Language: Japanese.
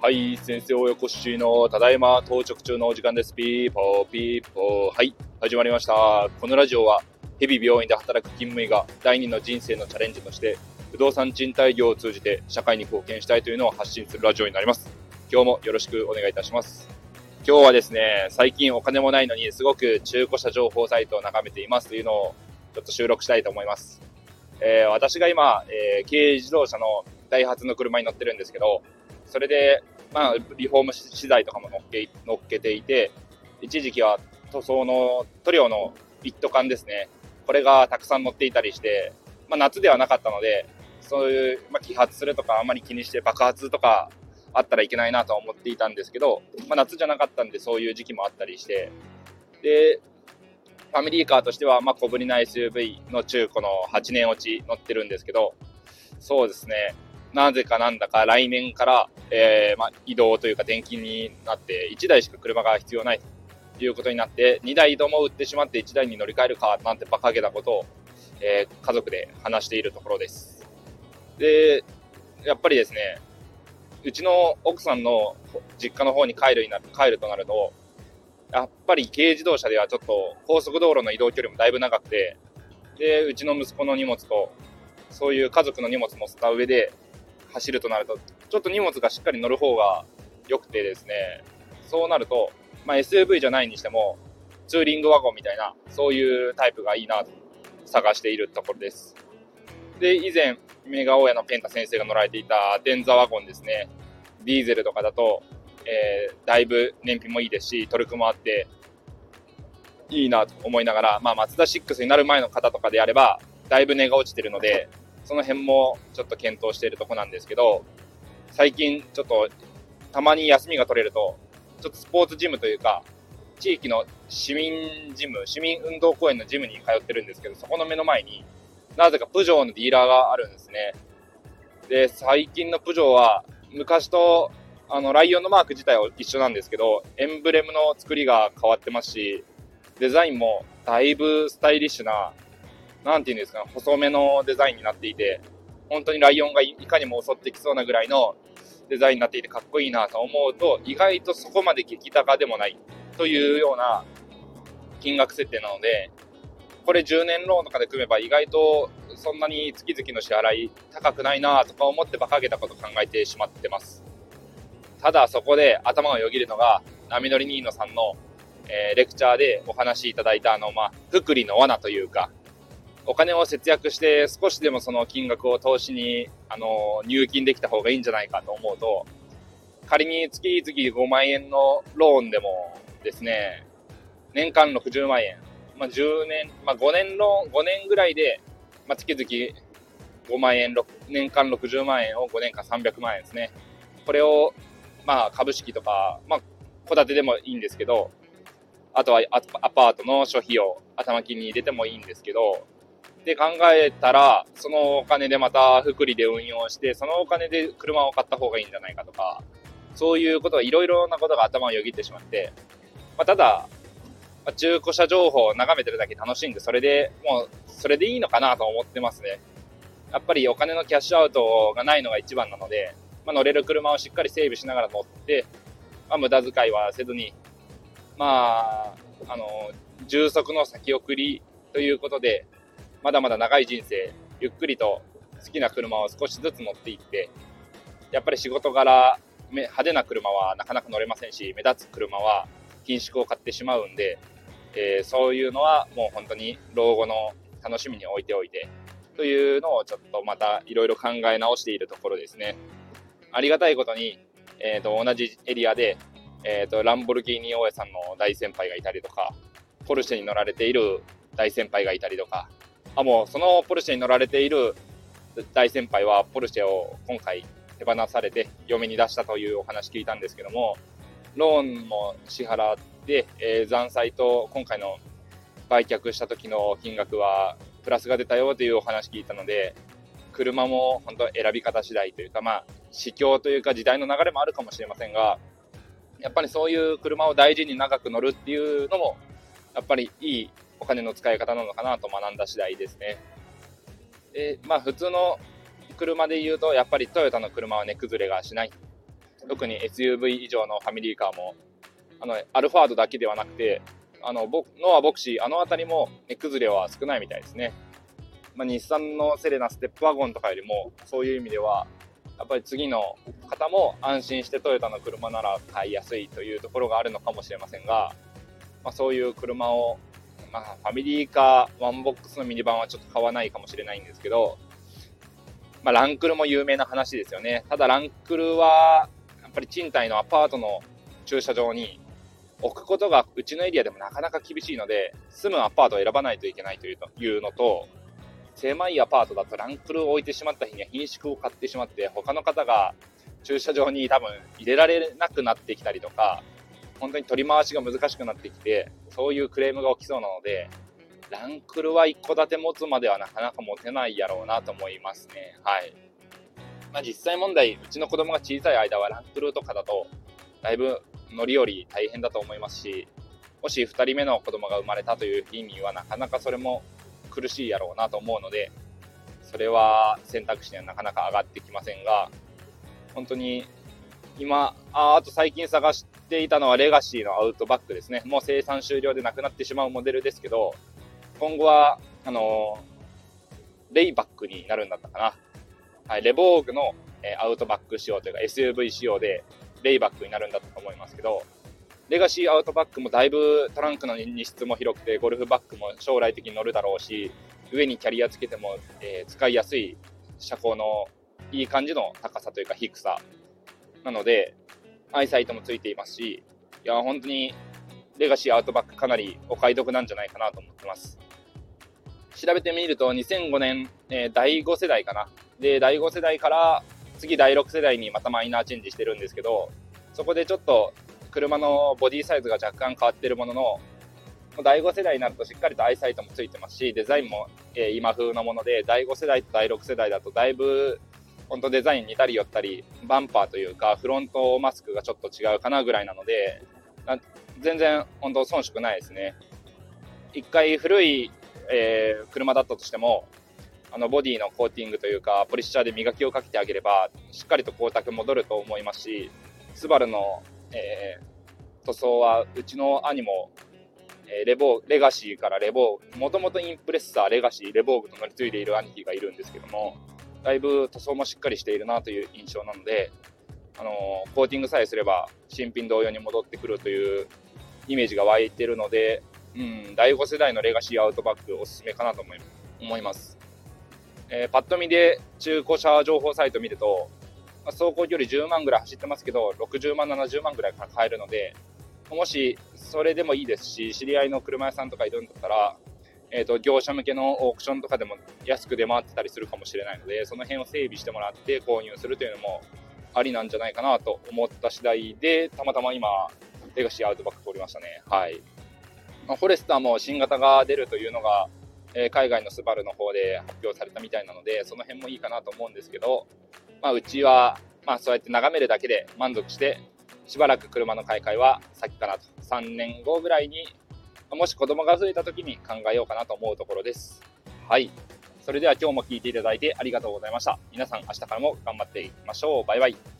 はい、先生およこしのただいま到着中のお時間です。ピーポーピーポー。はい、始まりました。このラジオは、日々病院で働く勤務医が第二の人生のチャレンジとして、不動産賃貸業を通じて社会に貢献したいというのを発信するラジオになります。今日もよろしくお願いいたします。今日はですね、最近お金もないのにすごく中古車情報サイトを眺めていますというのをちょっと収録したいと思います。えー、私が今、えー、軽自動車のダイハツの車に乗ってるんですけど、それで、まあ、リフォーム資材とかも乗っけ乗っけていて、一時期は塗装の塗料の一斗缶ですね。これがたくさん乗っていたりして、まあ、夏ではなかったので、そういう、まあ、揮発するとかあんまり気にして爆発とかあったらいけないなとは思っていたんですけど、まあ、夏じゃなかったんでそういう時期もあったりして、で、ファミリーカーとしては、まあ、小ぶりな SUV の中古の8年落ち乗ってるんですけど、そうですね、なぜかなんだか来年から、えー、まあ、移動というか転勤になって、1台しか車が必要ないということになって、2台とも売ってしまって1台に乗り換えるかなんて馬鹿げたことを、えー、家族で話しているところです。で、やっぱりですね、うちの奥さんの実家の方に帰るになる帰るとなると、やっぱり軽自動車ではちょっと高速道路の移動距離もだいぶ長くて、で、うちの息子の荷物と、そういう家族の荷物乗せた上で、走るとなると、ちょっと荷物がしっかり乗る方が良くてですね、そうなると、まあ、SUV じゃないにしても、ツーリングワゴンみたいな、そういうタイプがいいなと探しているところです。で、以前、メガオヤのペンタ先生が乗られていたデンザワゴンですね。ディーゼルとかだと、えー、だいぶ燃費もいいですし、トルクもあって、いいなと思いながら、まあ、マツダ6になる前の方とかであれば、だいぶ値が落ちてるので、その辺もちょっと検討しているとこなんですけど、最近ちょっとたまに休みが取れると、ちょっとスポーツジムというか、地域の市民ジム、市民運動公園のジムに通ってるんですけど、そこの目の前に、なぜかプジョーのディーラーがあるんですね。で、最近のプジョーは、昔と、あの、ライオンのマーク自体は一緒なんですけど、エンブレムの作りが変わってますし、デザインもだいぶスタイリッシュななんていうんですか、細めのデザインになっていて、本当にライオンがいかにも襲ってきそうなぐらいのデザインになっていてかっこいいなと思うと、意外とそこまで激高でもないというような金額設定なので、これ10年ローンとかで組めば意外とそんなに月々の支払い高くないなとか思って馬鹿げたこと考えてしまってます。ただそこで頭をよぎるのが、波乗りニーノさんの、えー、レクチャーでお話しいただいたあの、まあ、福利の罠というか、お金を節約して少しでもその金額を投資に、あの、入金できた方がいいんじゃないかと思うと、仮に月々5万円のローンでもですね、年間60万円、まあ、10年、まあ、5年ローン、5年ぐらいで、まあ、月々5万円、年間60万円を5年間300万円ですね。これを、まあ、株式とか、まあ、戸建てでもいいんですけど、あとはアパートの諸費用、頭金に入れてもいいんですけど、って考えたら、そのお金でまた福利で運用して、そのお金で車を買った方がいいんじゃないかとか、そういうことがいろいろなことが頭をよぎってしまって、まあ、ただ、まあ、中古車情報を眺めてるだけ楽しいんで、それでもう、それでいいのかなと思ってますね。やっぱりお金のキャッシュアウトがないのが一番なので、まあ、乗れる車をしっかり整備しながら乗って、まあ、無駄遣いはせずに、まあ、あの、重足の先送りということで、まだまだ長い人生、ゆっくりと好きな車を少しずつ乗っていって、やっぱり仕事柄、派手な車はなかなか乗れませんし、目立つ車は品縮を買ってしまうんで、えー、そういうのはもう本当に老後の楽しみに置いておいて、というのをちょっとまたいろいろ考え直しているところですね。ありがたいことに、えー、と同じエリアで、えー、とランボルギーニ大家さんの大先輩がいたりとか、ポルシェに乗られている大先輩がいたりとか、あ、もうそのポルシェに乗られている大先輩はポルシェを今回手放されて嫁に出したというお話聞いたんですけども、ローンも支払って、えー、残債と今回の売却した時の金額はプラスが出たよというお話聞いたので、車も本当選び方次第というか、まあ、市況というか時代の流れもあるかもしれませんが、やっぱりそういう車を大事に長く乗るっていうのも、やっぱりいいお金の使い方なのかなと学んだ次第ですね。で、まあ普通の車で言うと、やっぱりトヨタの車は値崩れがしない。特に SUV 以上のファミリーカーも、あの、アルファードだけではなくて、あの、ノアボクシー、あの辺りも値崩れは少ないみたいですね。まあ、日産のセレナステップワゴンとかよりも、そういう意味では、やっぱり次の方も安心してトヨタの車なら買いやすいというところがあるのかもしれませんが、まあ、そういう車を、まあ、ファミリーカー、ワンボックスのミニバンはちょっと買わないかもしれないんですけど、まあ、ランクルも有名な話ですよね。ただランクルは、やっぱり賃貸のアパートの駐車場に置くことがうちのエリアでもなかなか厳しいので、住むアパートを選ばないといけないというのと、狭いアパートだとランクルを置いてしまった日には品種を買ってしまって、他の方が駐車場に多分入れられなくなってきたりとか、本当に取り回しが難しくなってきて、そういうクレームが起きそうなので、ランクルは一戸建て持つまではなかなか持てないやろうなと思いますね。はい。まあ、実際問題、うちの子供が小さい間はランクルとかだと、だいぶ乗り降り大変だと思いますし、もし2人目の子供が生まれたという意味はなかなかそれも苦しいやろうなと思うので、それは選択肢にはなかなか上がってきませんが、本当に今、ああと最近探していたのはレガシーのアウトバックですね。もう生産終了でなくなってしまうモデルですけど、今後は、あのレイバックになるんだったかな。はい、レボーグの、えアウトバック仕様というか SUV 仕様でレイバックになるんだったと思いますけど、レガシーアウトバックもだいぶトランクの荷室も広くて、ゴルフバッグも将来的に乗るだろうし、上にキャリアつけても、えー、使いやすい車高のいい感じの高さというか低さなので、アイサイトもついていますし、いや、本当にレガシーアウトバックかなりお買い得なんじゃないかなと思ってます。調べてみると、2005年、えー、第5世代かな。で、第5世代から次第6世代にまたマイナーチェンジしてるんですけど、そこでちょっと車のボディサイズが若干変わってるものの、第5世代になるとしっかりとアイサイトもついてますし、デザインも、え、今風のもので、第5世代と第6世代だとだいぶ、本当デザイン似たり寄ったり、バンパーというか、フロントマスクがちょっと違うかなぐらいなので、全然本当遜色ないですね。一回古い、えー、車だったとしても、あのボディのコーティングというか、ポリッシャーで磨きをかけてあげれば、しっかりと光沢戻ると思いますし、スバルのえー、塗装はうちの兄も、えー、レボ、レガシーからレボー、もともとインプレッサー、レガシー、レボーグと乗り継いでいる兄貴がいるんですけども、だいぶ塗装もしっかりしているなという印象なので、あのー、コーティングさえすれば新品同様に戻ってくるというイメージが湧いてるので、うん、第5世代のレガシーアウトバックおすすめかなと思います。えー、パッと見で中古車情報サイト見ると、まあ、走行距離10万ぐらい走ってますけど、60万、70万ぐらいから買えるので、もしそれでもいいですし、知り合いの車屋さんとかいるんだったら、えーと、業者向けのオークションとかでも安く出回ってたりするかもしれないので、その辺を整備してもらって購入するというのもありなんじゃないかなと思った次第で、たまたま今、レガシーアウトバック通りましたね。はい。まあ、フォレスターも新型が出るというのが、えー、海外のスバルの方で発表されたみたいなので、その辺もいいかなと思うんですけど、まあ、うちは、まあ、そうやって眺めるだけで満足して、しばらく車の買い替えは先かなと。3年後ぐらいに、もし子供が増えた時に考えようかなと思うところです。はい。それでは今日も聴いていただいてありがとうございました。皆さん明日からも頑張っていきましょう。バイバイ。